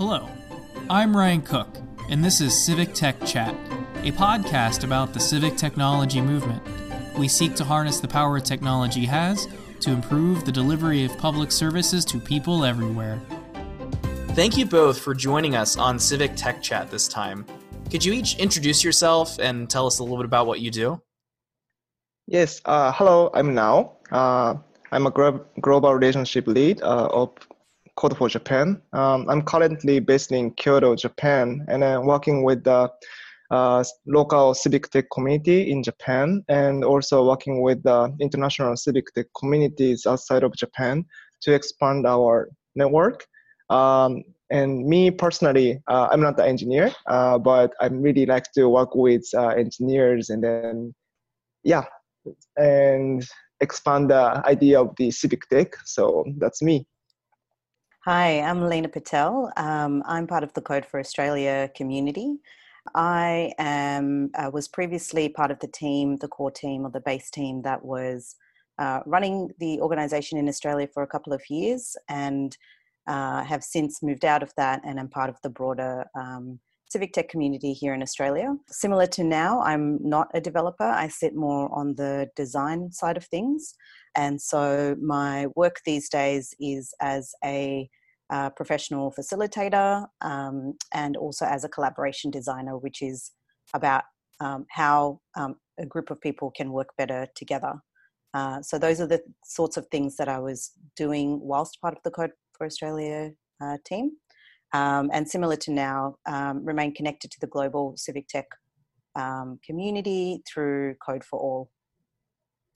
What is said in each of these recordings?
Hello, I'm Ryan Cook, and this is Civic Tech Chat, a podcast about the civic technology movement. We seek to harness the power technology has to improve the delivery of public services to people everywhere. Thank you both for joining us on Civic Tech Chat this time. Could you each introduce yourself and tell us a little bit about what you do? Yes, uh, hello, I'm Nao. Uh, I'm a global relationship lead uh, of Code for Japan. Um, I'm currently based in Kyoto, Japan, and I'm working with the uh, local civic tech community in Japan and also working with the international civic tech communities outside of Japan to expand our network. Um, and me personally, uh, I'm not an engineer, uh, but I really like to work with uh, engineers and then, yeah, and expand the idea of the civic tech. So that's me. Hi, I'm Lena Patel. Um, I'm part of the Code for Australia community. I am uh, was previously part of the team, the core team or the base team that was uh, running the organisation in Australia for a couple of years, and uh, have since moved out of that and am part of the broader um, civic tech community here in Australia. Similar to Nao, I'm not a developer. I sit more on the design side of things. And so my work these days is as a professional facilitator um, and also as a collaboration designer, which is about um, how um, a group of people can work better together. Uh, so those are the sorts of things that I was doing whilst part of the Code for Australia uh, team um, and similar to Nao, um, remain connected to the global civic tech um, community through Code for All.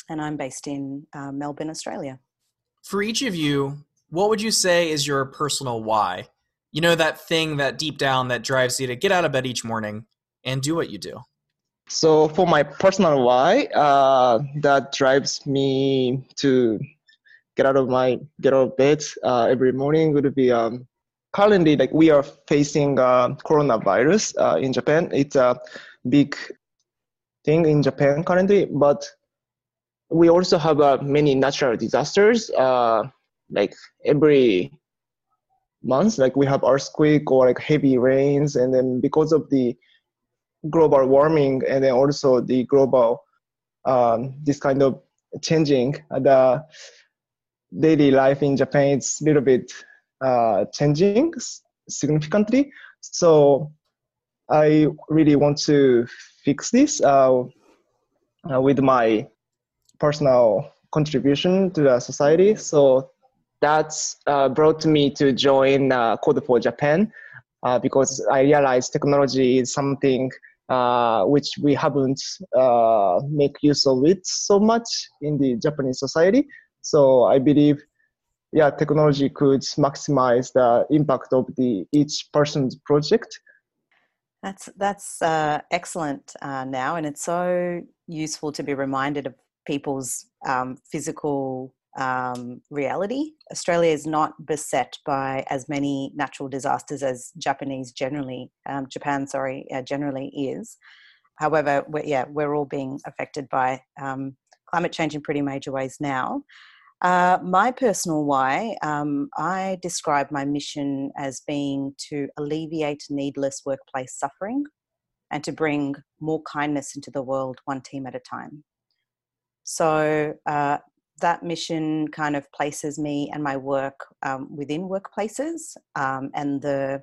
And I'm based in uh, Melbourne, Australia. For each of you, what would you say is your personal why? You know, that thing that deep down that drives you to get out of bed each morning and do what you do. So, for my personal why, uh, that drives me to get out of my get out of bed uh, every morning would be um, currently like we are facing uh, coronavirus uh, in Japan. It's a big thing in Japan currently, but we also have uh, many natural disasters. Uh, like every month, like we have earthquake or like heavy rains, and then because of the global warming and then also the global um, this kind of changing the daily life in Japan is a little bit uh, changing significantly. So I really want to fix this uh, uh, with my personal contribution to the society. So that's uh, brought me to join uh, Code for Japan uh, because I realized technology is something uh, which we haven't uh, make use of it so much in the Japanese society. So I believe yeah, technology could maximize the impact of the each person's project. That's that's uh, excellent Nao, and it's so useful to be reminded of people's um, physical um, reality. Australia is not beset by as many natural disasters as Japanese generally, um, Japan, sorry, uh, generally is. However, we're, yeah, we're all being affected by um, climate change in pretty major ways now. Uh, my personal why, um, I describe my mission as being to alleviate needless workplace suffering and to bring more kindness into the world, one team at a time. So uh, that mission kind of places me and my work um, within workplaces um, and the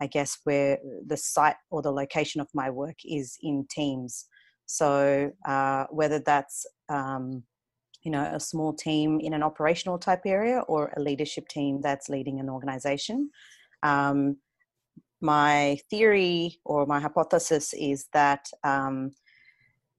I guess where the site or the location of my work is in teams. So uh, whether that's um, you know a small team in an operational type area or a leadership team that's leading an organization um, my theory or my hypothesis is that um,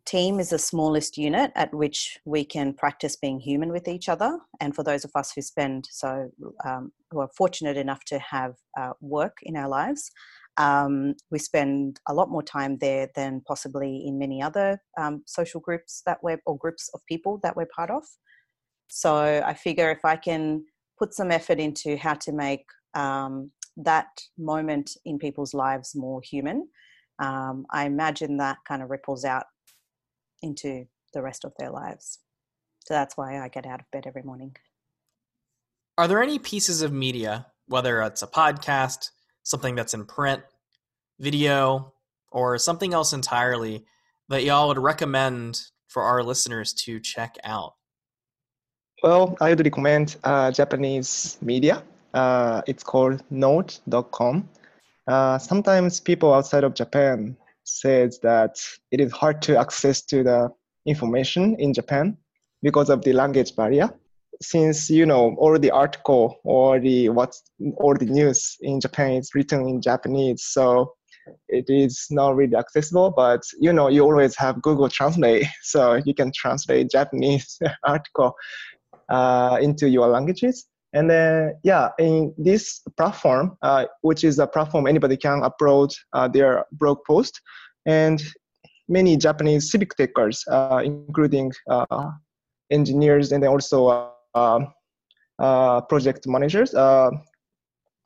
team is the smallest unit at which we can practice being human with each other and for those of us who spend so um, who are fortunate enough to have uh, work in our lives um, we spend a lot more time there than possibly in many other um, social groups that we're or groups of people that we're part of. So I figure if I can put some effort into how to make um, that moment in people's lives more human, um, I imagine that kind of ripples out into the rest of their lives. So that's why I get out of bed every morning. Are there any pieces of media, whether it's a podcast, something that's in print, video, or something else entirely that y'all would recommend for our listeners to check out? Well, I would recommend uh, Japanese media. Uh, it's called Note.com. Uh, sometimes people outside of Japan says that it is hard to access to the information in Japan because of the language barrier. Since you know all the article or the what all the news in Japan is written in Japanese, so it is not really accessible. But you know you always have Google Translate, so you can translate Japanese article uh, into your languages. And then, yeah, in this platform, uh, which is a platform anybody can upload uh, their blog post, and many Japanese civic takers, uh, including uh, engineers and also uh, uh, project managers,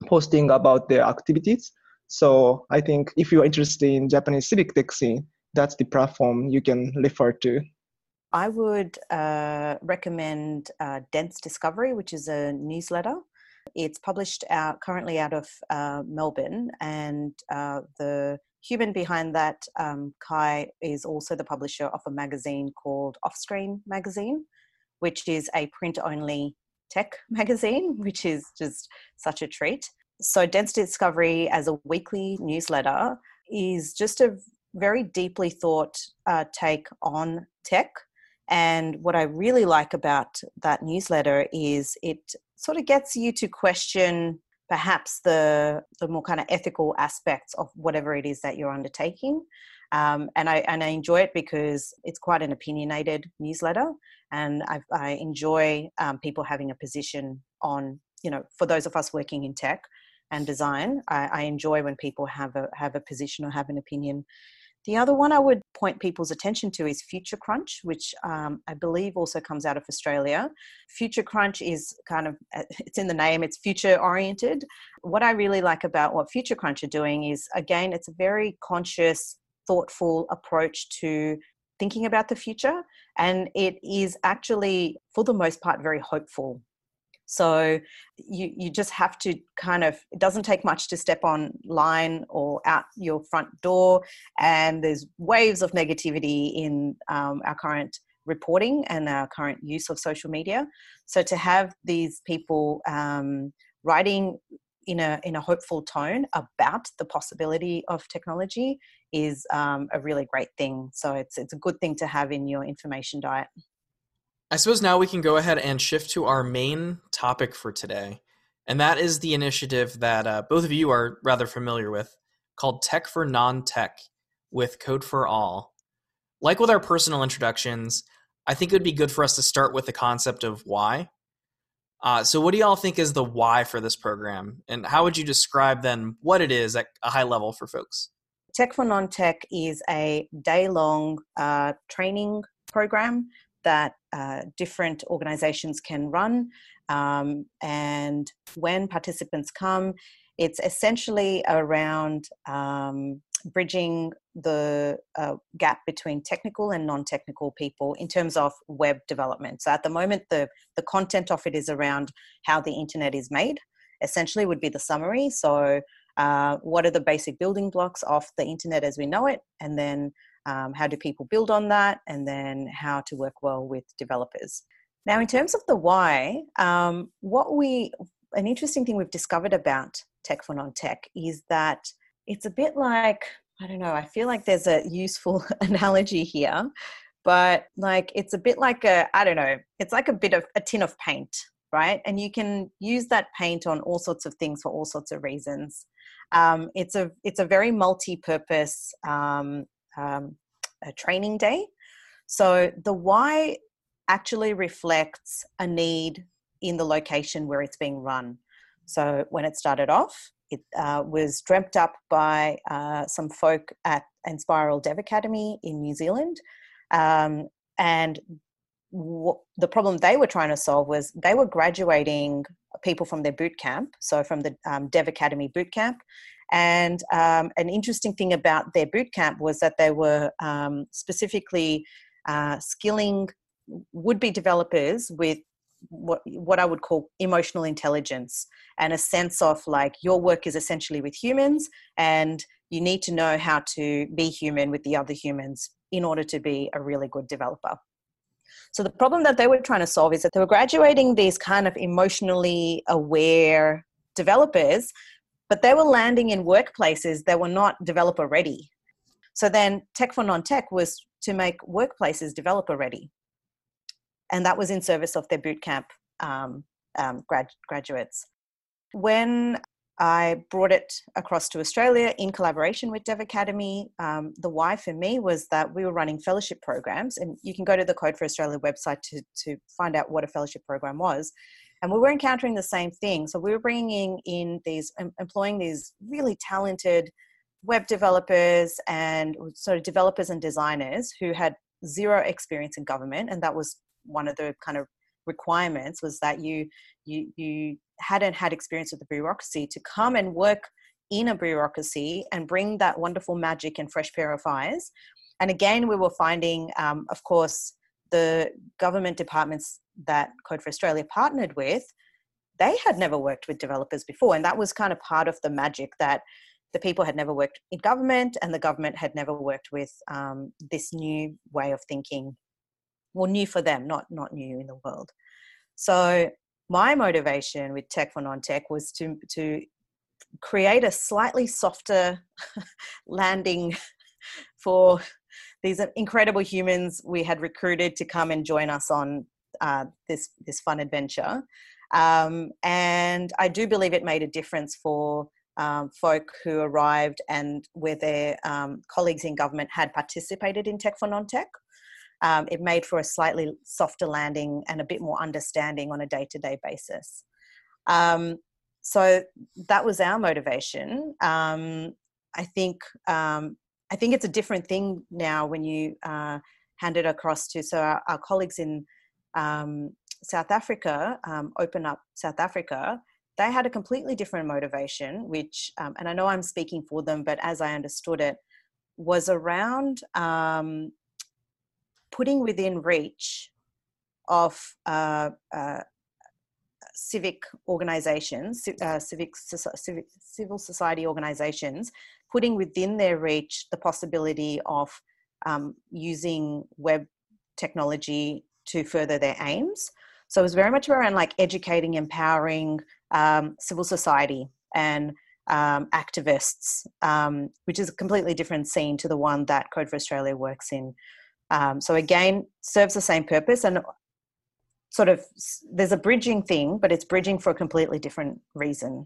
posting about their activities. So I think if you're interested in Japanese civic tech scene, that's the platform you can refer to. I would uh, recommend uh, Dense Discovery, which is a newsletter. It's published out currently out of uh, Melbourne, and uh, the human behind that, um, Kai, is also the publisher of a magazine called Offscreen Magazine, which is a print-only tech magazine, which is just such a treat. So, Dense Discovery as a weekly newsletter is just a very deeply thought uh, take on tech and what I really like about that newsletter is it sort of gets you to question perhaps the the more kind of ethical aspects of whatever it is that you're undertaking. Um, and I and I enjoy it because it's quite an opinionated newsletter, and I, I enjoy um, people having a position on you know for those of us working in tech and design. I, I enjoy when people have a have a position or have an opinion the other one I would point people's attention to is Future Crunch, which um, I believe also comes out of Australia. Future Crunch is kind of, uh, it's in the name, it's future oriented. What I really like about what Future Crunch are doing is, again, it's a very conscious, thoughtful approach to thinking about the future. And it is actually, for the most part, very hopeful so you you just have to kind of it doesn't take much to step online or out your front door, and there's waves of negativity in um, our current reporting and our current use of social media. So to have these people um, writing in a in a hopeful tone about the possibility of technology is um, a really great thing. So it's it's a good thing to have in your information diet. I suppose now we can go ahead and shift to our main topic for today. And that is the initiative that uh, both of you are rather familiar with called Tech for Non Tech with Code for All. Like with our personal introductions, I think it would be good for us to start with the concept of why. Uh, so, what do y'all think is the why for this program? And how would you describe then what it is at a high level for folks? Tech for Non Tech is a day long uh, training program that uh, different organizations can run. Um, and when participants come, it's essentially around um, bridging the uh, gap between technical and non-technical people in terms of web development. So at the moment, the the content of it is around how the internet is made. Essentially, would be the summary. So, uh, what are the basic building blocks of the internet as we know it, and then um, how do people build on that, and then how to work well with developers. Now, in terms of the why, um, what we an interesting thing we've discovered about tech for non-tech is that it's a bit like I don't know. I feel like there's a useful analogy here, but like it's a bit like a I don't know. It's like a bit of a tin of paint, right? And you can use that paint on all sorts of things for all sorts of reasons. Um, it's a it's a very multi-purpose um, um, a training day. So the why actually reflects a need in the location where it's being run. So when it started off, it uh, was dreamt up by uh, some folk at Enspiral Dev Academy in New Zealand. Um, and w- the problem they were trying to solve was they were graduating people from their boot camp, so from the um, Dev Academy boot camp, and um, an interesting thing about their boot camp was that they were um, specifically uh, skilling would be developers with what what I would call emotional intelligence and a sense of like your work is essentially with humans and you need to know how to be human with the other humans in order to be a really good developer. So the problem that they were trying to solve is that they were graduating these kind of emotionally aware developers, but they were landing in workplaces that were not developer ready. So then Tech for Non-Tech was to make workplaces developer ready. And that was in service of their bootcamp um, um, grad- graduates. When I brought it across to Australia in collaboration with Dev Academy. Um, the why for me was that we were running fellowship programs, and you can go to the Code for Australia website to, to find out what a fellowship program was. And we were encountering the same thing. So we were bringing in these, employing these really talented web developers and sort of developers and designers who had zero experience in government, and that was one of the kind of requirements was that you you you hadn't had experience with the bureaucracy to come and work in a bureaucracy and bring that wonderful magic and fresh pair of eyes. And again, we were finding, um, of course, the government departments that Code for Australia partnered with, they had never worked with developers before. And that was kind of part of the magic that the people had never worked in government and the government had never worked with um, this new way of thinking. Well, new for them, not, not new in the world. So my motivation with Tech for Non-Tech was to to create a slightly softer landing for these incredible humans we had recruited to come and join us on uh, this this fun adventure. Um, and I do believe it made a difference for um, folk who arrived and where their um, colleagues in government had participated in Tech for Non-Tech um, it made for a slightly softer landing and a bit more understanding on a day to day basis. Um, so that was our motivation. Um, I think um, I think it's a different thing now when you uh, hand it across to so our, our colleagues in um, South Africa um, OpenUp South Africa. They had a completely different motivation, which, and I know I'm speaking for them, but as I understood it, was around um, putting within reach of uh, uh, civic organizations, uh, civic, civic, civil society organizations, putting within their reach the possibility of um, using web technology to further their aims. So it was very much around like educating, empowering um, civil society and um, activists, um, which is a completely different scene to the one that Code for Australia works in. Um, so again, serves the same purpose and sort of there's a bridging thing, but it's bridging for a completely different reason.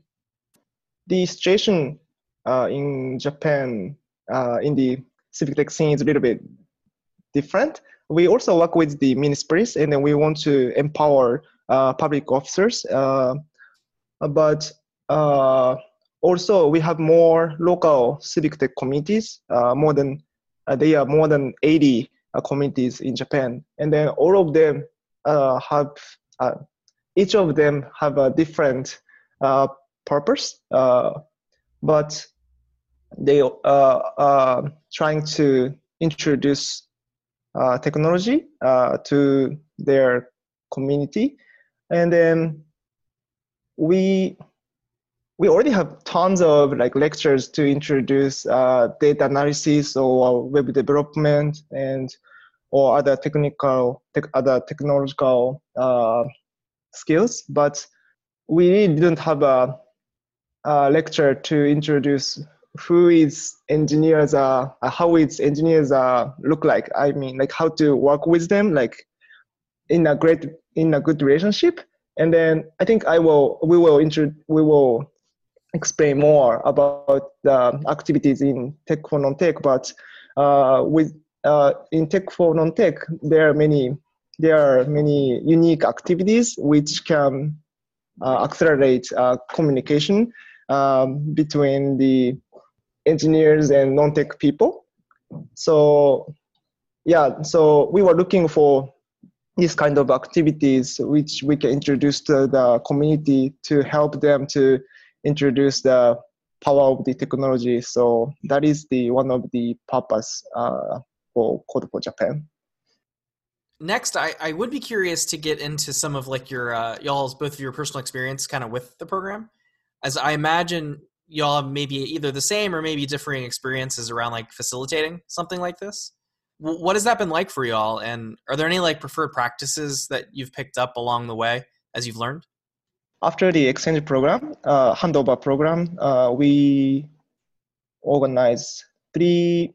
The situation uh, in Japan uh, in the civic tech scene is a little bit different. We also work with the ministries, and then we want to empower uh, public officers. Uh, but uh, also, we have more local civic tech committees. Uh, more than they are more than 80 uh, communities in Japan, and then all of them uh, have uh, each of them have a different purpose, but they are trying to introduce uh, technology uh, to their community. And then we we already have tons of like lectures to introduce uh, data analysis or web development and or other technical te- other technological uh, skills but we didn't have a, a, lecture to introduce who is engineers are uh, how its engineers are look like. I mean like how to work with them like in a great in a good relationship. And then i think i will we will intro we will explain more about the activities in Tech for Non-Tech, but uh, with uh, in Tech for Non-Tech, there are many there are many unique activities which can uh, accelerate uh, communication um, between the engineers and non-tech people. So yeah, so we were looking for these kind of activities which we can introduce to the community to help them to introduce the power of the technology. So that is the one of the purpose uh, for Code for Japan. next I, I would be curious to get into some of like your uh, y'all's both of your personal experience kind of with the program as i imagine y'all have maybe either the same or maybe differing experiences around like facilitating something like this what has that been like for y'all and are there any like preferred practices that you've picked up along the way as you've learned after the exchange program uh, handover program uh, we organized three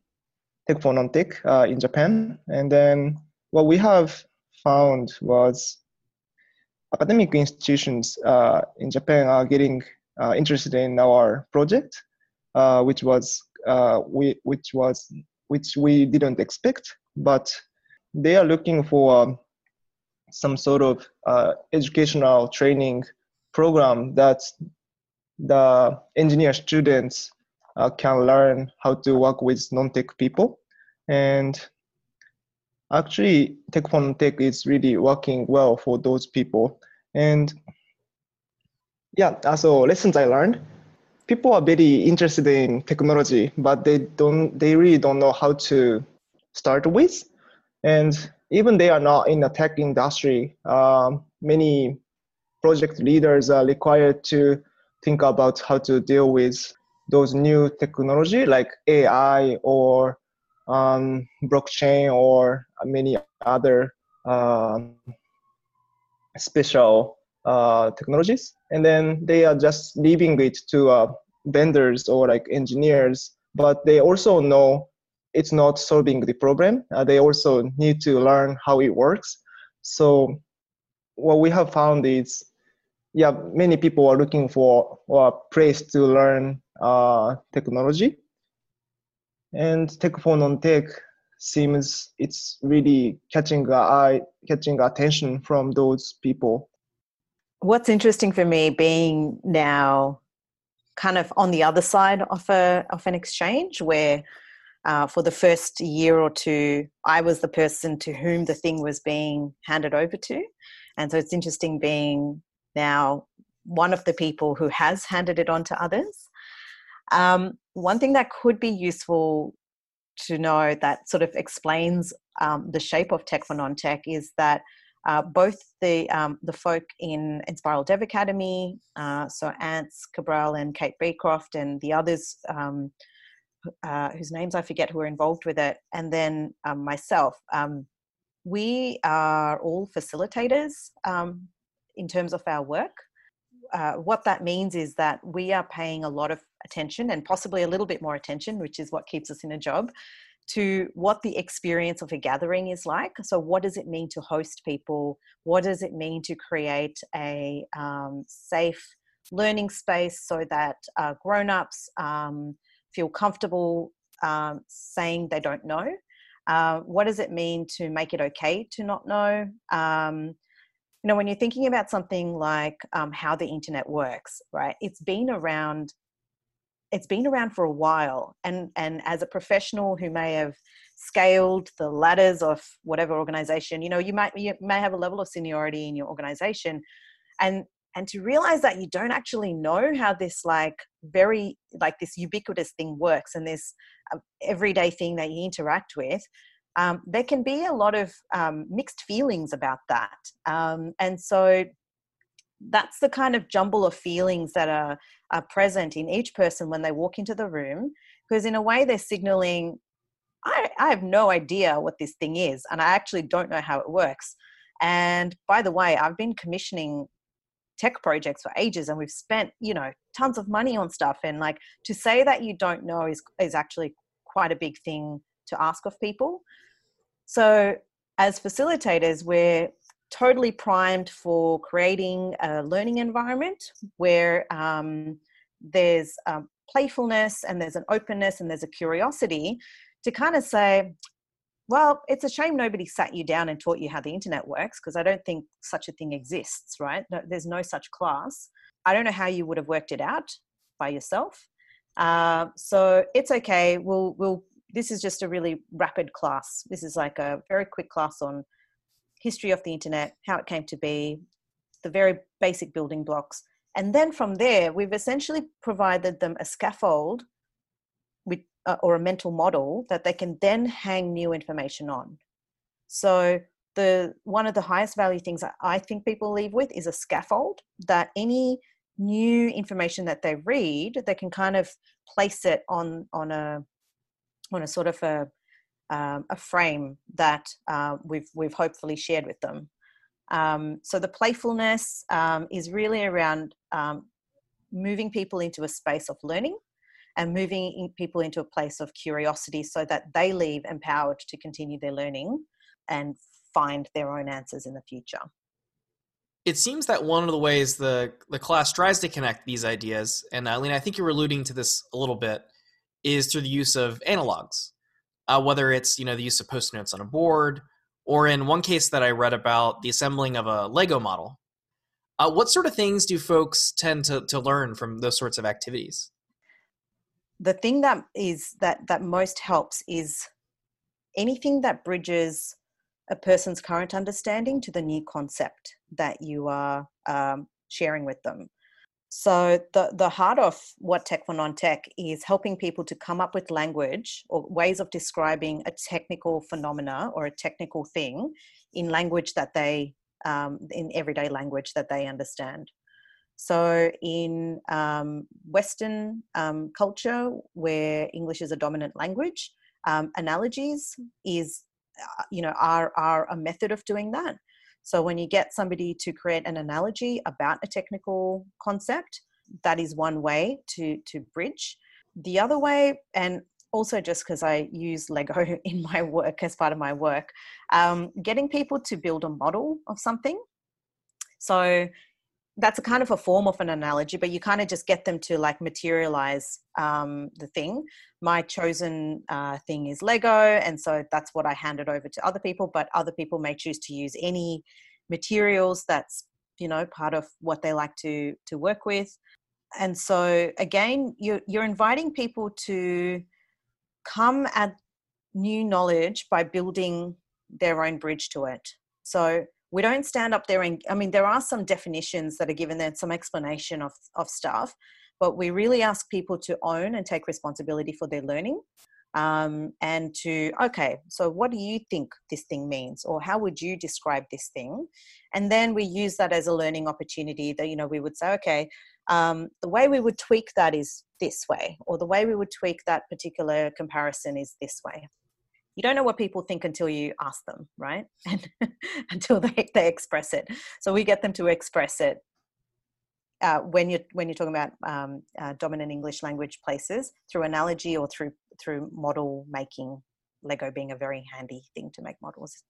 tech for non-tech uh, in japan. And then what we have found was academic institutions uh, in Japan are getting uh, interested in our project, uh, which was we which was which we didn't expect, but they are looking for um, some sort of educational training program that the engineer students uh, can learn how to work with non-tech people. And actually tech for tech is really working well for those people. And yeah so lessons i learned. People are very interested in technology but they don't they really don't know how to start with. And even they are not in the tech industry um, many project leaders are required to think about how to deal with those new technology like ai or um, blockchain or many other um, special uh, technologies, and then they are just leaving it to uh, vendors or like engineers. But they also know it's not solving the problem. Uh, they also need to learn how it works. So what we have found is, yeah, many people are looking for a place to learn uh, technology, and tech for non-tech seems it's really catching eye catching attention from those people. What's interesting for me being now kind of on the other side of a of an exchange where uh, for the first year or two i was the person to whom the thing was being handed over to. And so it's interesting being now one of the people who has handed it on to others um, one thing that could be useful to know that sort of explains um, the shape of tech for non-tech is that uh, both the um, the folk in Enspiral Dev Academy, uh, so Ants Cabraal and Kate Beecroft, and the others um, uh, whose names I forget who are involved with it, and then um, myself. Um, we are all facilitators um, in terms of our work. Uh, what that means is that we are paying a lot of attention and possibly a little bit more attention, which is what keeps us in a job, to what the experience of a gathering is like. So, what does it mean to host people? What does it mean to create a um, safe learning space so that uh, grown ups um, feel comfortable um, saying they don't know? Uh, what does it mean to make it okay to not know? Um, you know, when you're thinking about something like um, how the internet works, right? It's been around it's been around for a while and and as a professional who may have scaled the ladders of whatever organization you know you might you may have a level of seniority in your organization and and to realize that you don't actually know how this like very like this ubiquitous thing works and this uh, everyday thing that you interact with um, there can be a lot of um, mixed feelings about that. Um, and so that's the kind of jumble of feelings that are, are present in each person when they walk into the room because in a way they're signaling I, I have no idea what this thing is and i actually don't know how it works. And by the way i've been commissioning tech projects for ages and we've spent you know tons of money on stuff and like to say that you don't know is is actually quite a big thing to ask of people so as facilitators we're totally primed for creating a learning environment where um, there's um, playfulness and there's an openness and there's a curiosity to kind of say, well, it's a shame nobody sat you down and taught you how the internet works because I don't think such a thing exists, right? No, there's no such class. I don't know how you would have worked it out by yourself. Uh, so it's okay. We'll we'll. This is just a really rapid class. This is like a very quick class on history of the internet, how it came to be, the very basic building blocks. And then from there, we've essentially provided them a scaffold with, uh, or a mental model that they can then hang new information on. So the one of the highest value things I think people leave with is a scaffold that any new information that they read, they can kind of place it on on a on a sort of a um, a frame that uh, we've we've hopefully shared with them. Um, so the playfulness um, is really around um, moving people into a space of learning and moving in people into a place of curiosity so that they leave empowered to continue their learning and find their own answers in the future. It seems that one of the ways the the class tries to connect these ideas, and Lena, I think you're alluding to this a little bit, is through the use of analogs. Uh, whether it's you know the use of post notes on a board, or in one case that I read about the assembling of a Lego model. Uh, what sort of things do folks tend to, to learn from those sorts of activities? The thing that is that that most helps is anything that bridges a person's current understanding to the new concept that you are um, sharing with them. So the the heart of what Tech for Non-Tech is helping people to come up with language or ways of describing a technical phenomena or a technical thing in language that they um, in everyday language that they understand. So in um, Western um, culture, where English is a dominant language, um, analogies is uh, you know are are a method of doing that. So when you get somebody to create an analogy about a technical concept, that is one way to to bridge. The other way, and also just because I use Lego in my work as part of my work, um, getting people to build a model of something. So that's a kind of a form of an analogy, but you kind of just get them to like materialize um, the thing. My chosen uh, thing is Lego, and so that's what I handed over to other people. But other people may choose to use any materials that's you know part of what they like to to work with. And so again, you're you're inviting people to come at new knowledge by building their own bridge to it. So we don't stand up there and i mean there are some definitions that are given there some explanation of, of stuff but we really ask people to own and take responsibility for their learning um, and to okay so what do you think this thing means? Or how would you describe this thing? And then we use that as a learning opportunity that you know we would say okay um, the way we would tweak that is this way or the way we would tweak that particular comparison is this way you don't know what people think until you ask them right? And until they, they express it. So we get them to express it uh, when you're when you're talking about um, uh, dominant english language places through analogy or through through model making lego being a very handy thing to make models.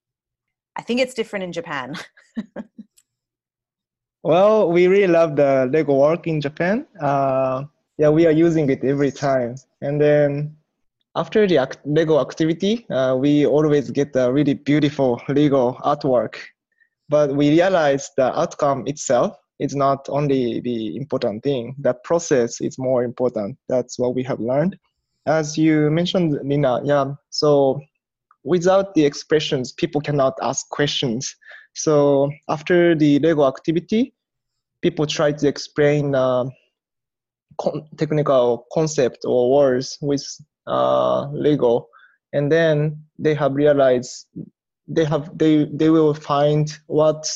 I think it's different in japan. Well we really love the lego work in japan. Uh, yeah we are using it every time. And then after the act- Lego activity, uh, we always get a really beautiful Lego artwork. But we realize the outcome itself is not only the important thing. The process is more important. That's what we have learned. As you mentioned, Lena, yeah. So without the expressions, people cannot ask questions. So after the Lego activity, people try to explain uh, technical concept or words with uh, Lego, and then they have realized they have they they will find what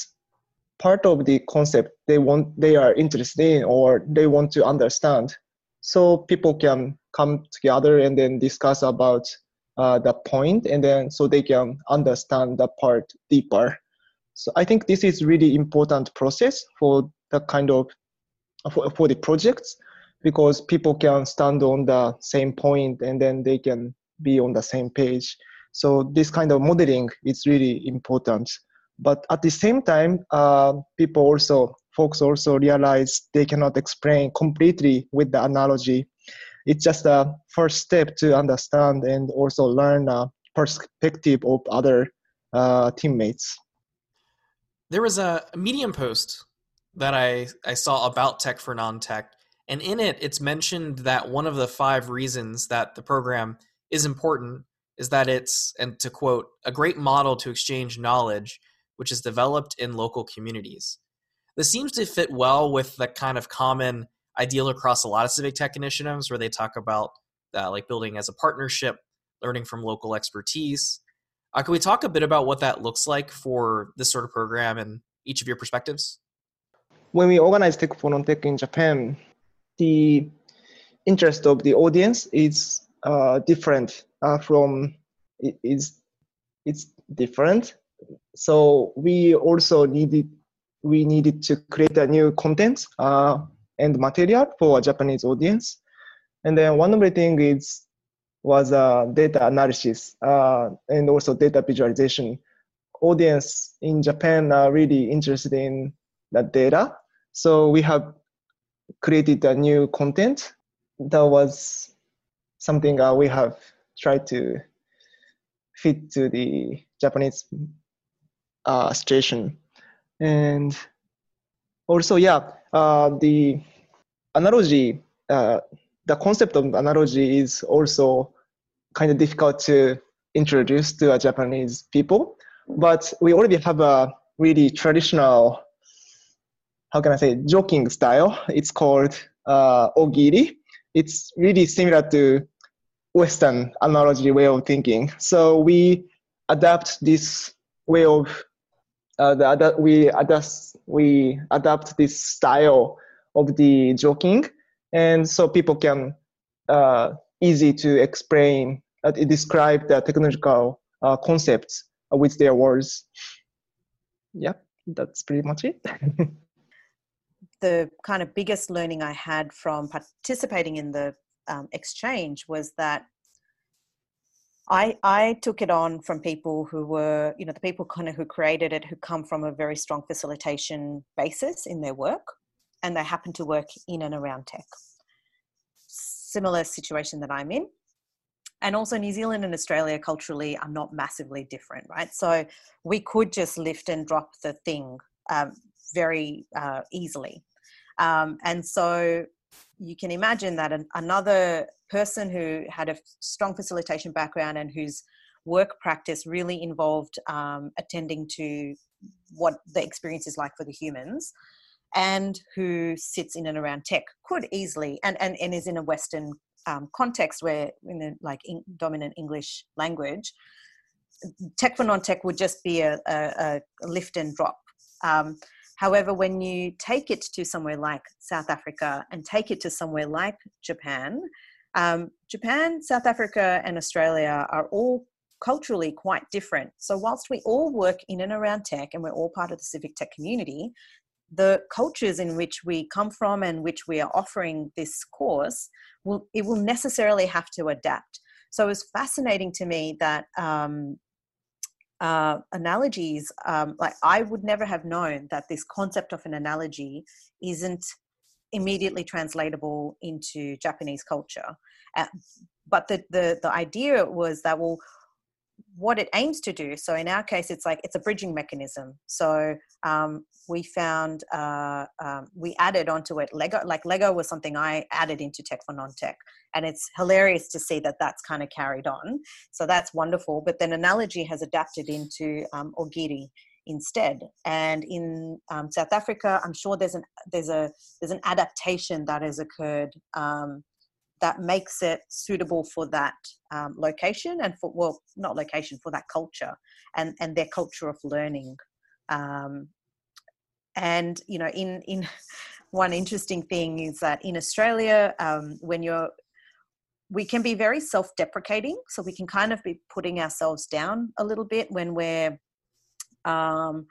part of the concept they want they are interested in or they want to understand. So people can come together and then discuss about uh, the point, and then so they can understand the part deeper. So I think this is really important process for the kind of for, for the projects because people can stand on the same point and then they can be on the same page. So this kind of modeling is really important. But at the same time, uh, people also, folks also realize they cannot explain completely with the analogy. It's just a first step to understand and also learn a perspective of other uh, teammates. There was a Medium post that I, I saw about Tech for Non-Tech and in it, it's mentioned that one of the five reasons that the program is important is that it's, and to quote, a great model to exchange knowledge, which is developed in local communities. This seems to fit well with the kind of common ideal across a lot of civic tech initiatives where they talk about uh, like building as a partnership, learning from local expertise. Uh, can we talk a bit about what that looks like for this sort of program and each of your perspectives? When we organize Tech for Non-Tech in Japan, the interest of the audience is uh, different uh, from it is it's different. So we also needed we needed to create a new content uh, and material for a Japanese audience. And then one of the things is was uh, data analysis uh, and also data visualization. Audience in Japan are really interested in the data. So we have created a new content that was something uh, we have tried to fit to the Japanese uh, situation. And also, yeah, uh, the analogy, uh, the concept of analogy is also kind of difficult to introduce to a Japanese people. But we already have a really traditional, how can I say, joking style. It's called uh, ogiri. It's really similar to Western analogy way of thinking. So we adapt this way of uh, the, we adapt we adapt this style of the joking, and so people can uh, easy to explain uh, describe the technological uh, concepts with their words. Yeah, that's pretty much it. the kind of biggest learning I had from participating in the um, exchange was that I, I took it on from people who were, you know, the people kind of who created it, who come from a very strong facilitation basis in their work, and they happen to work in and around tech. Similar situation that I'm in. And also, New Zealand and Australia culturally are not massively different, right? So we could just lift and drop the thing um, very uh, easily. Um, and so you can imagine that an, another person who had a strong facilitation background and whose work practice really involved um, attending to what the experience is like for the humans and who sits in and around tech could easily and, and, and is in a western um, context where in the like in, dominant english language tech for non-tech would just be a, a, a lift and drop. Um, However, when you take it to somewhere like South Africa and take it to somewhere like Japan, um, Japan, South Africa, and Australia are all culturally quite different. So, whilst we all work in and around tech and we're all part of the civic tech community, the cultures in which we come from and which we are offering this course will it will necessarily have to adapt. So it was fascinating to me that um, uh, analogies, um, like I would never have known that this concept of an analogy isn't immediately translatable into Japanese culture. Uh, but the, the the idea was that well, what it aims to do. So in our case, it's like it's a bridging mechanism. So um, we found uh, um, we added onto it Lego. Like Lego was something I added into Tech for Non-Tech, and it's hilarious to see that that's kind of carried on. So that's wonderful. But then Analogy has adapted into um, Ogiri instead. And in um, South Africa, I'm sure there's an there's a there's an adaptation that has occurred um, that makes it suitable for that um, location and for well not location for that culture and and their culture of learning. Um, and you know in in one interesting thing is that in australia um, when you're we can be very self-deprecating so we can kind of be putting ourselves down a little bit when we're um,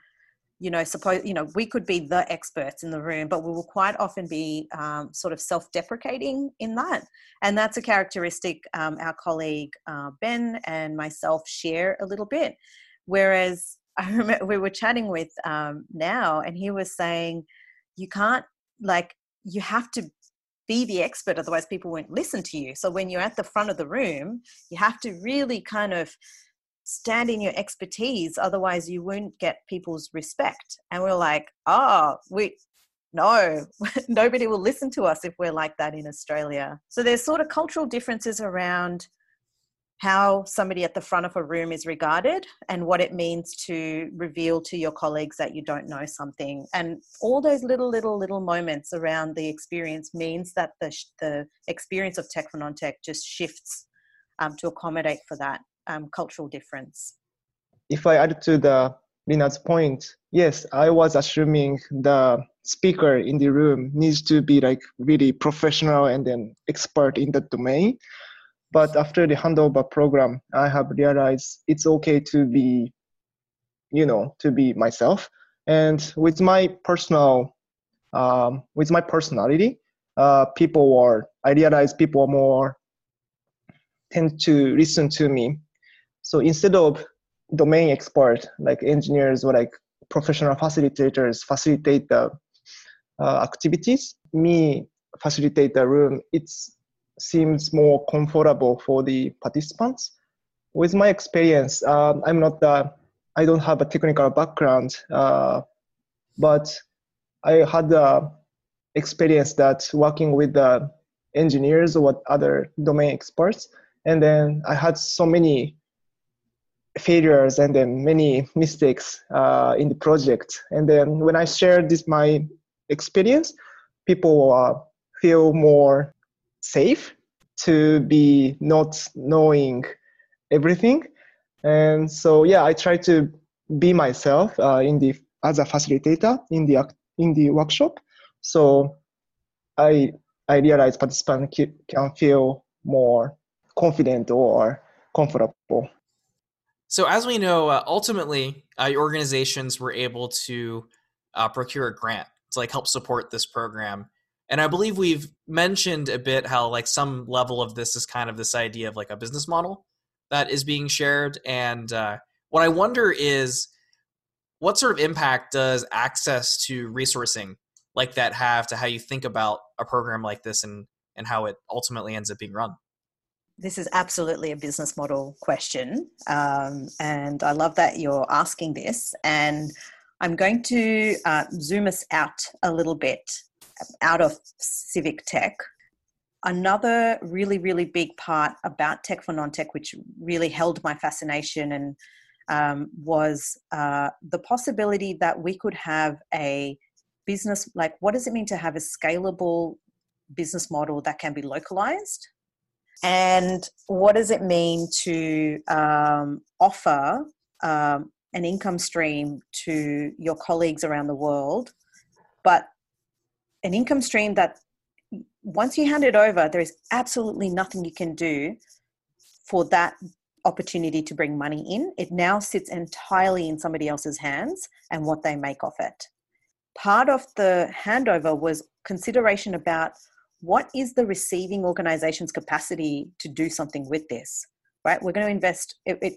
you know suppose you know we could be the experts in the room but we will quite often be um, sort of self-deprecating in that. And that's a characteristic um, our colleague uh, ben and myself share a little bit. Whereas i remember we were chatting with um, Nao and he was saying you can't like you have to be the expert otherwise people won't listen to you. So when you're at the front of the room you have to really kind of stand in your expertise otherwise you won't get people's respect. And we're like oh we no nobody will listen to us if we're like that in australia. So there's sort of cultural differences around how somebody at the front of a room is regarded and what it means to reveal to your colleagues that you don't know something. And all those little little little moments around the experience means that the, the experience of tech for non-tech just shifts um, to accommodate for that um, cultural difference. if I add to the Lina's point, yes, I was assuming the speaker in the room needs to be like really professional and then expert in the domain. But after the handover program, I have realized it's okay to be, you know, to be myself. And with my personal, um, with my personality, uh, people are, I realize people are more tend to listen to me. So instead of domain expert like engineers or like professional facilitators facilitate the uh, activities me facilitate the room it seems more comfortable for the participants. With my experience um, i'm not the i don't have a technical background uh, but i had the experience that working with the engineers or other domain experts and then i had so many failures and then many mistakes uh, in the project. And then when I share this my experience, people uh, feel more safe to be not knowing everything. And so yeah, I try to be myself uh, in the as a facilitator in the in the workshop. So I I realize participants can feel more confident or comfortable so, as we know, uh, ultimately, uh, organizations were able to uh, procure a grant to like help support this program. And I believe we've mentioned a bit how like some level of this is kind of this idea of like a business model that is being shared. And uh, what I wonder is, what sort of impact does access to resourcing like that have to how you think about a program like this and and how it ultimately ends up being run? This is absolutely a business model question. Um, and I love that you're asking this. And I'm going to uh, zoom us out a little bit out of civic tech. Another really, really big part about Tech for Non Tech, which really held my fascination and um, was uh, the possibility that we could have a business like what does it mean to have a scalable business model that can be localized and what does it mean to um, offer um, an income stream to your colleagues around the world, but an income stream that once you hand it over, there is absolutely nothing you can do for that opportunity to bring money in. It now sits entirely in somebody else's hands and what they make of it. Part of the handover was consideration about what is the receiving organization's capacity to do something with this right? We're going to invest it, it,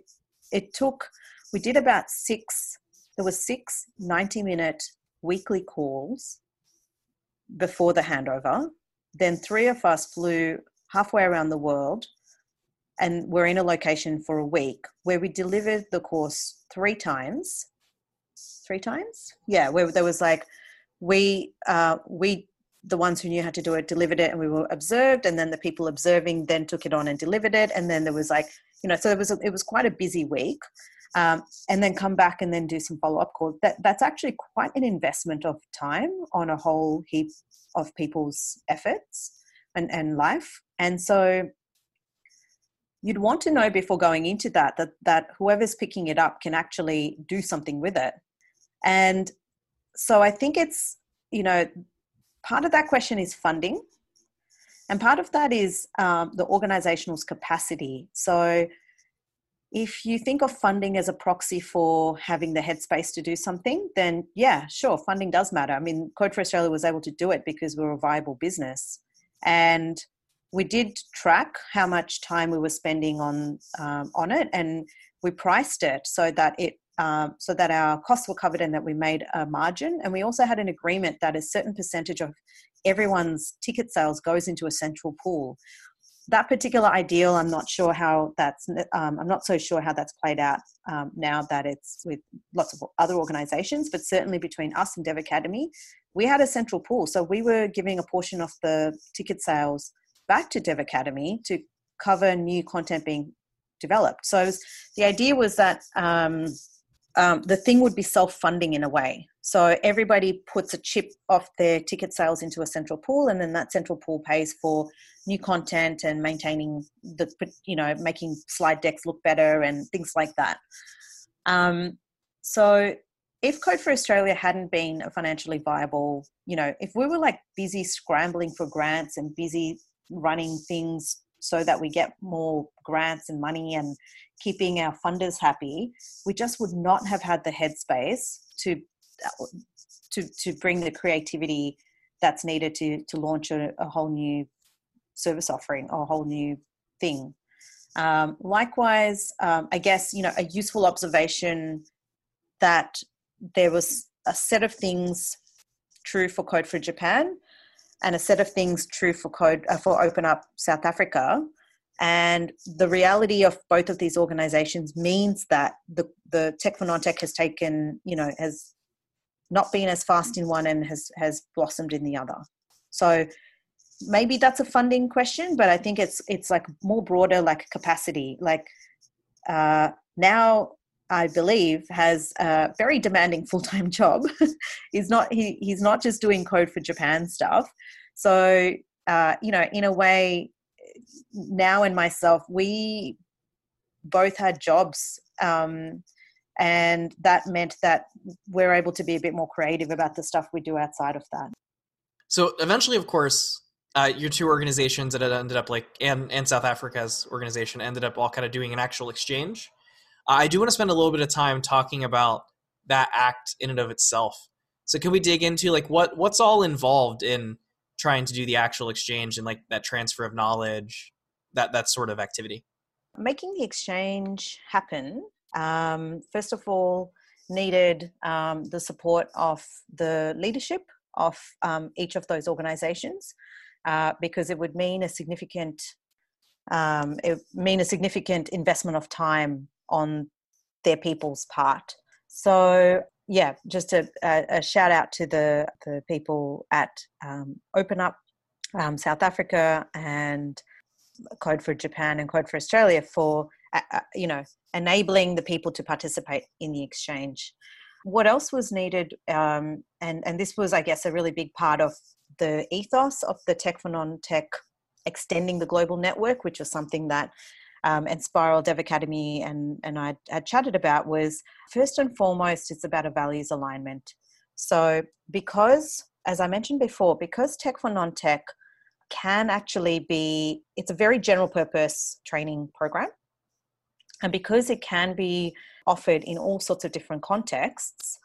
it took we did about six there was six 90 minute weekly calls before the handover then three of us flew halfway around the world and we're in a location for a week where we delivered the course three times. Three times? Yeah where there was like we uh, we the ones who knew how to do it delivered it and we were observed and then the people observing then took it on and delivered it and then there was like you know so it was a, it was quite a busy week um, and then come back and then do some follow-up calls. That that's actually quite an investment of time on a whole heap of people's efforts and, and life. And so you'd want to know before going into that that that whoever's picking it up can actually do something with it. And so i think it's you know part of that question is funding, and part of that is um, the organizational's capacity. So, if you think of funding as a proxy for having the headspace to do something, then yeah, sure, funding does matter. I mean, Code for Australia was able to do it because we we're a viable business. And we did track how much time we were spending on um, on it, and we priced it so that it um, so that our costs were covered and that we made a margin. And we also had an agreement that a certain percentage of everyone's ticket sales goes into a central pool. That particular ideal, I'm not sure how that's. Um, I'm not so sure how that's played out um, now that it's with lots of other organisations, but certainly between us and Dev Academy, we had a central pool. So we were giving a portion of the ticket sales back to Dev Academy to cover new content being developed. So the idea was that um, um, the thing would be self-funding in a way. So everybody puts a chip off their ticket sales into a central pool, and then that central pool pays for new content and maintaining the, you know, making slide decks look better and things like that. Um, so if Code for Australia hadn't been a financially viable, you know, if we were like busy scrambling for grants and busy running things so that we get more grants and money and keeping our funders happy, we just would not have had the headspace to to to bring the creativity that's needed to to launch a, a whole new service offering or a whole new thing. Um, likewise, um, I guess you know a useful observation that there was a set of things true for Code for Japan and a set of things true for Code uh, for OpenUp South Africa. And the reality of both of these organizations means that the, the Tech for Non-Tech has taken, you know, has not been as fast in one and has, has blossomed in the other. So maybe that's a funding question, but I think it's, it's like more broader, like capacity, like uh, Nao I believe, has a very demanding full time job. he's not he, he's not just doing code for Japan stuff. So uh, you know, in a way, Nao and myself, we both had jobs, um, and that meant that we're able to be a bit more creative about the stuff we do outside of that. So eventually, of course, uh, your two organizations that ended up like and and South Africa's organization ended up all kind of doing an actual exchange. I do want to spend a little bit of time talking about that act in and of itself. So can we dig into like what what's all involved in trying to do the actual exchange and like that transfer of knowledge, that that sort of activity? Making the exchange happen, um, first of all, needed um, the support of the leadership of um, each of those organizations uh, because it would mean a significant um, it mean a significant investment of time on their people's part. So yeah, just a, a, shout out to the the people at um, OpenUp um, South Africa and Code for Japan and Code for Australia for uh, uh, you know enabling the people to participate in the exchange. What else was needed, um, and and this was, I guess, a really big part of the ethos of the Tech for Non-Tech extending the global network, which was something that um, Enspiral Dev Academy and, and I had chatted about was first and foremost, it's about a values alignment. So, because, as I mentioned before, because Tech for Non Tech can actually be, it's a very general purpose training program. And because it can be offered in all sorts of different contexts,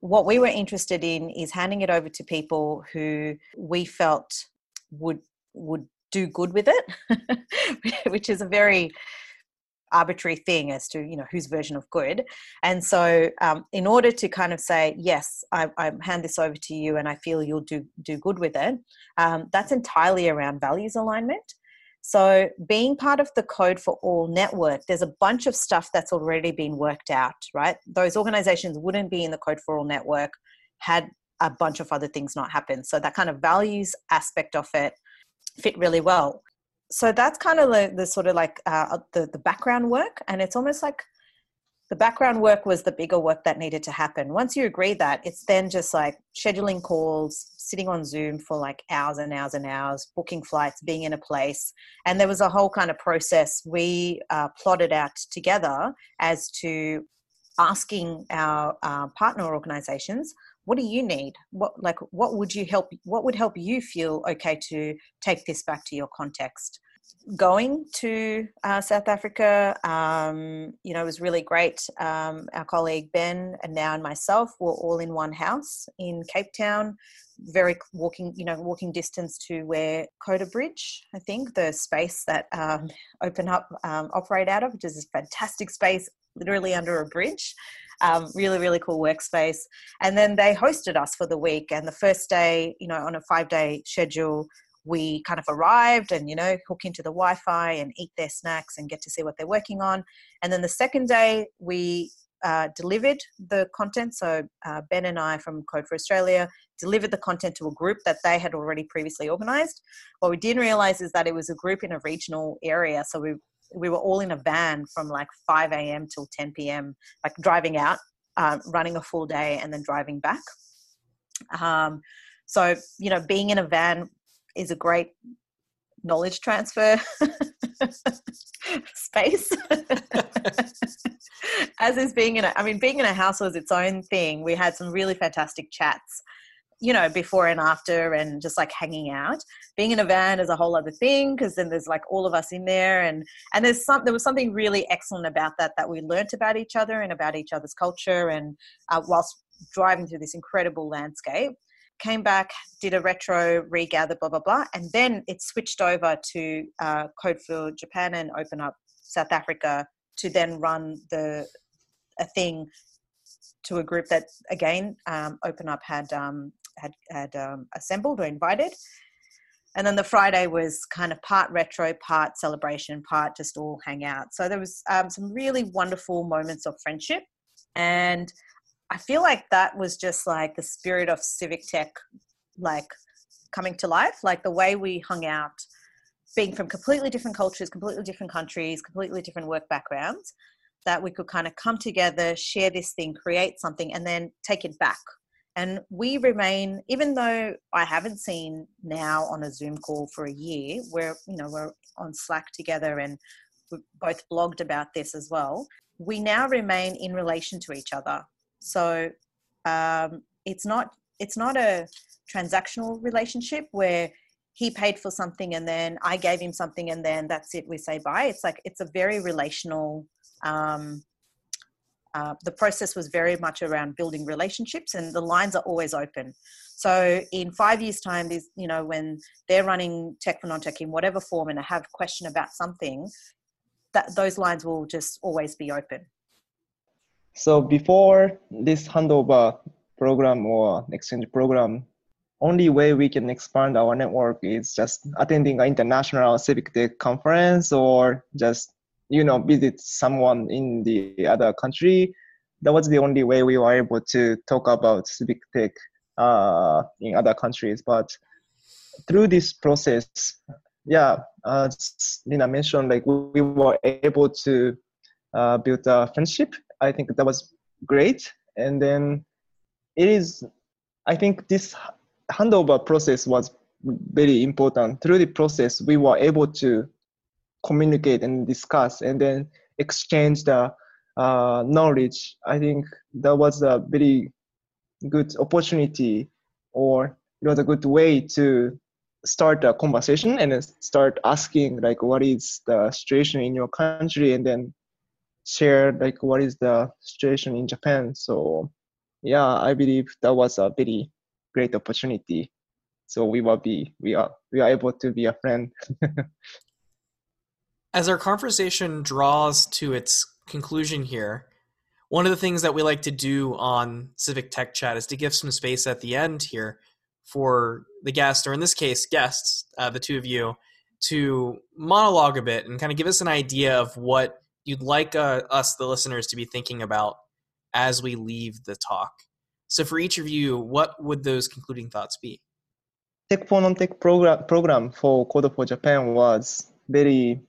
what we were interested in is handing it over to people who we felt would would do good with it, which is a very arbitrary thing as to you know whose version of good. And so um, in order to kind of say yes I, I, hand this over to you and i feel you'll do do good with it um, that's entirely around values alignment. So being part of the code for all network there's a bunch of stuff that's already been worked out right? Those organizations wouldn't be in the code for all network had a bunch of other things not happen. So that kind of values aspect of it fit really well. So that's kind of the, the sort of like uh, the, the background work. And it's almost like the background work was the bigger work that needed to happen. Once you agree that, it's then just like scheduling calls, sitting on Zoom for like hours and hours and hours, booking flights, being in a place. And there was a whole kind of process we uh, plotted out together as to asking our uh, partner organizations what do you need? What like what would you help what would help you feel okay to take this back to your context? Going to uh, south africa um, you know was really great. Um, our colleague ben and Nao and myself were all in one house in cape town very walking you know walking distance to where Codebridge i think the space that um, OpenUp um, operate out of which is a fantastic space literally under a bridge um, really really cool workspace. And then they hosted us for the week. And the first day you know on a five day schedule we kind of arrived and you know hook into the wi-fi and eat their snacks and get to see what they're working on. And then the second day we uh, delivered the content. So uh, ben and i from code for australia delivered the content to a group that they had already previously organized. What we didn't realize is that it was a group in a regional area. So we we were all in a van from like 5 a.m. till 10 p.m., like driving out, uh, running a full day, and then driving back. Um, so, you know, being in a van is a great knowledge transfer space. as is being in a, I mean, being in a house was its own thing. We had some really fantastic chats, you know, before and after, and just like hanging out. Being in a van is a whole other thing because then there's like all of us in there, and and there's some there was something really excellent about that that we learnt about each other and about each other's culture, and uh, whilst driving through this incredible landscape. Came back, did a retro regather, blah blah blah, and then it switched over to uh, Code for Japan and OpenUp South Africa to then run the a thing to a group that again um, OpenUp had um, had had um, assembled or invited. And then the Friday was kind of part retro, part celebration, part just all hang out. So there was um, some really wonderful moments of friendship, and I feel like that was just like the spirit of civic tech, like coming to life. Like the way we hung out, being from completely different cultures, completely different countries, completely different work backgrounds, that we could kind of come together, share this thing, create something, and then take it back. And we remain, even though I haven't seen Nao on a Zoom call for a year, we're you know we're on Slack together and we both blogged about this as well. We now remain in relation to each other. So um, it's not it's not a transactional relationship where he paid for something and then I gave him something and then that's it. We say bye. It's like it's a very relational um, uh, the process was very much around building relationships and the lines are always open. So in five years time these you know when they're running tech for non-tech in whatever form and have a question about something that those lines will just always be open. So before this handover program or exchange program only way we can expand our network is just attending an international civic tech conference or just you know visit someone in the other country that was the only way we were able to talk about civic tech uh, in other countries. But through this process yeah as Lena mentioned like we were able to uh, build a friendship. I think that was great. And then it is i think this handover process was very important. Through the process we were able to communicate and discuss and then exchange the uh, knowledge. I think that was a very good opportunity or it was a good way to start a conversation and start asking like what is the situation in your country and then share like what is the situation in Japan. So yeah, I believe that was a very great opportunity. So we will be we are we are able to be a friend. As our conversation draws to its conclusion here, one of the things that we like to do on Civic Tech Chat is to give some space at the end here for the guest, or in this case, guests, uh, the two of you, to monologue a bit and kind of give us an idea of what you'd like uh, us, the listeners, to be thinking about as we leave the talk. So, for each of you, what would those concluding thoughts be? Tech for Non-Tech program, program for Code for Japan was very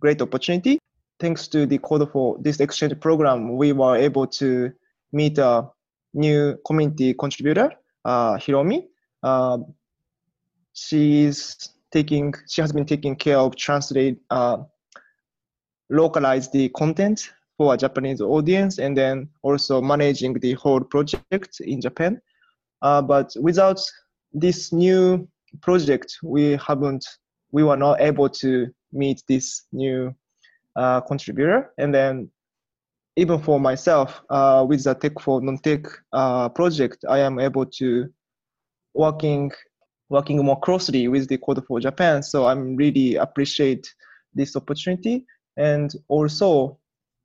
great opportunity. Thanks to the Code for this exchange program, we were able to meet a new community contributor, uh, Hiromi. Uh, she's taking, she has been taking care of translate, uh, localize the content for a Japanese audience, and then also managing the whole project in Japan. Uh, but without this new project, we haven't, we were not able to meet this new uh, contributor. And then even for myself, uh, with the Tech for Non-Tech uh, project, I am able to working working more closely with the Code for Japan. So I'm really appreciate this opportunity. And also,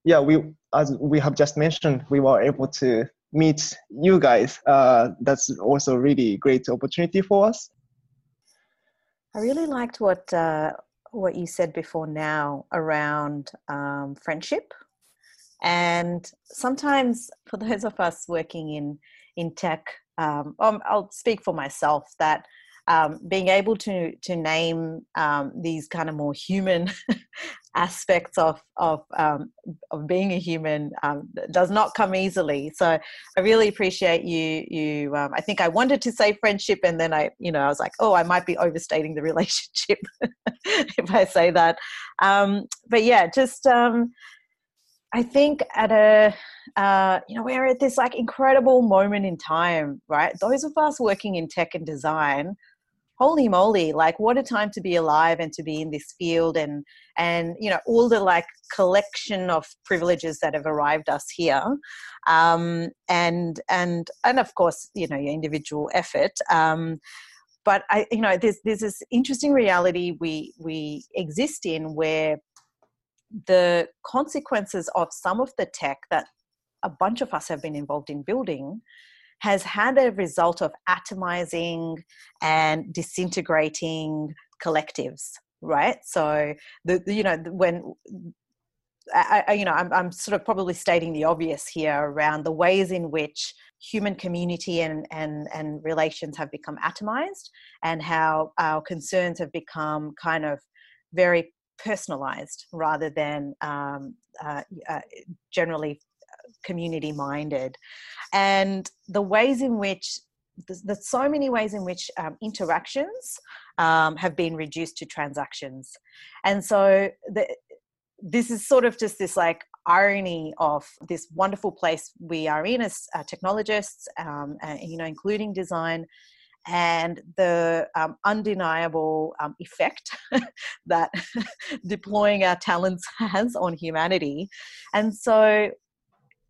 yeah, we as we have just mentioned, we were able to meet you guys. Uh, that's also really great opportunity for us. I really liked what uh, what you said before Nao around um, friendship. And sometimes, for those of us working in in tech, um, um, I'll speak for myself that um, being able to to name um, these kind of more human aspects of of um, of being a human um, does not come easily. So I really appreciate you. You, um, I think I wanted to say friendship, and then I, you know, I was like, oh, I might be overstating the relationship if I say that. Um, but yeah, just I think at a, uh, you know, we're at this like incredible moment in time, right? Those of us working in tech and design, holy moly, like what a time to be alive and to be in this field and, and, you know, all the like collection of privileges that have arrived us here. Um, and, and, and of course, you know, your individual effort. Um, but I, you know, there's, there's this interesting reality we, we exist in where the consequences of some of the tech that a bunch of us have been involved in building has had a result of atomizing and disintegrating collectives right? So the, you know when I, I, you know I'm, I'm sort of probably stating the obvious here around the ways in which human community and, and, and relations have become atomized and how our concerns have become kind of very personalized rather than um, uh, uh, generally community minded. And the ways in which there's, there's so many ways in which um, interactions um, have been reduced to transactions. And so the, this is sort of just this like irony of this wonderful place we are in as uh, technologists, um, and, you know, including design, and the um, undeniable um, effect that deploying our talents has on humanity. And so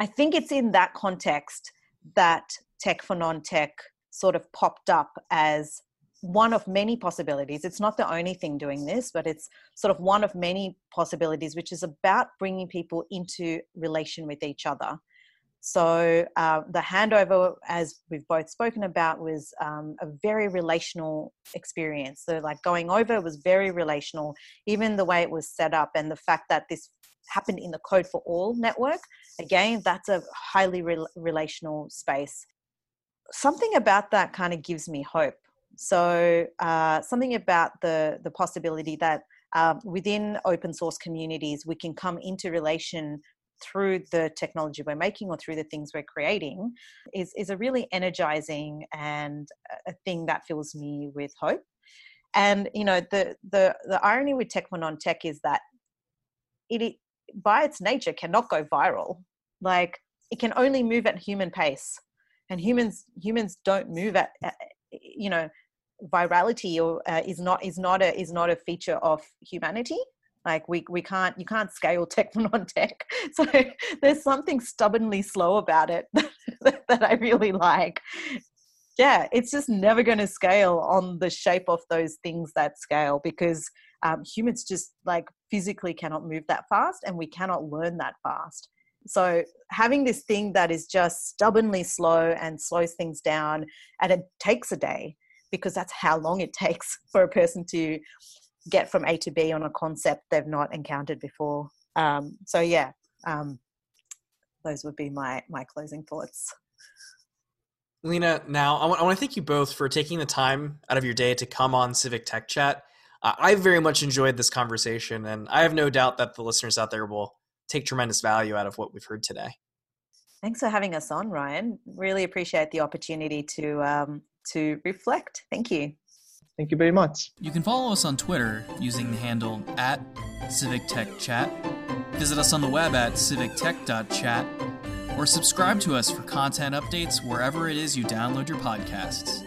I think it's in that context that tech for non tech sort of popped up as one of many possibilities. It's not the only thing doing this, but it's sort of one of many possibilities, which is about bringing people into relation with each other so uh, the handover, as we've both spoken about, was um, a very relational experience. So like going over was very relational, even the way it was set up and the fact that this happened in the Code for All network. Again, that's a highly re- relational space. Something about that kind of gives me hope. So uh, something about the the possibility that uh, within open source communities we can come into relation through the technology we're making or through the things we're creating is, is a really energizing and a thing that fills me with hope. And you know the the the irony with tech for non-tech is that it by its nature cannot go viral. Like it can only move at human pace, and humans humans don't move at, you know virality or uh, is not is not a is not a feature of humanity. Like we we can't you can't scale tech for non-tech. So there's something stubbornly slow about it that, that i really like. Yeah it's just never going to scale on the shape of those things that scale because um, humans just like physically cannot move that fast and we cannot learn that fast so having this thing that is just stubbornly slow and slows things down and it takes a day because that's how long it takes for a person to get from A to B on a concept they've not encountered before. Um, so yeah, um, those would be my my closing thoughts. Lena, Nao I want, I want to thank you both for taking the time out of your day to come on Civic Tech Chat. I very much enjoyed this conversation, and I have no doubt that the listeners out there will take tremendous value out of what we've heard today. Thanks for having us on, Ryan. Really appreciate the opportunity to um, to reflect. Thank you. Thank you very much. You can follow us on Twitter using the handle at Civic Tech Chat. Visit us on the web at civictech.chat or subscribe to us for content updates wherever it is you download your podcasts.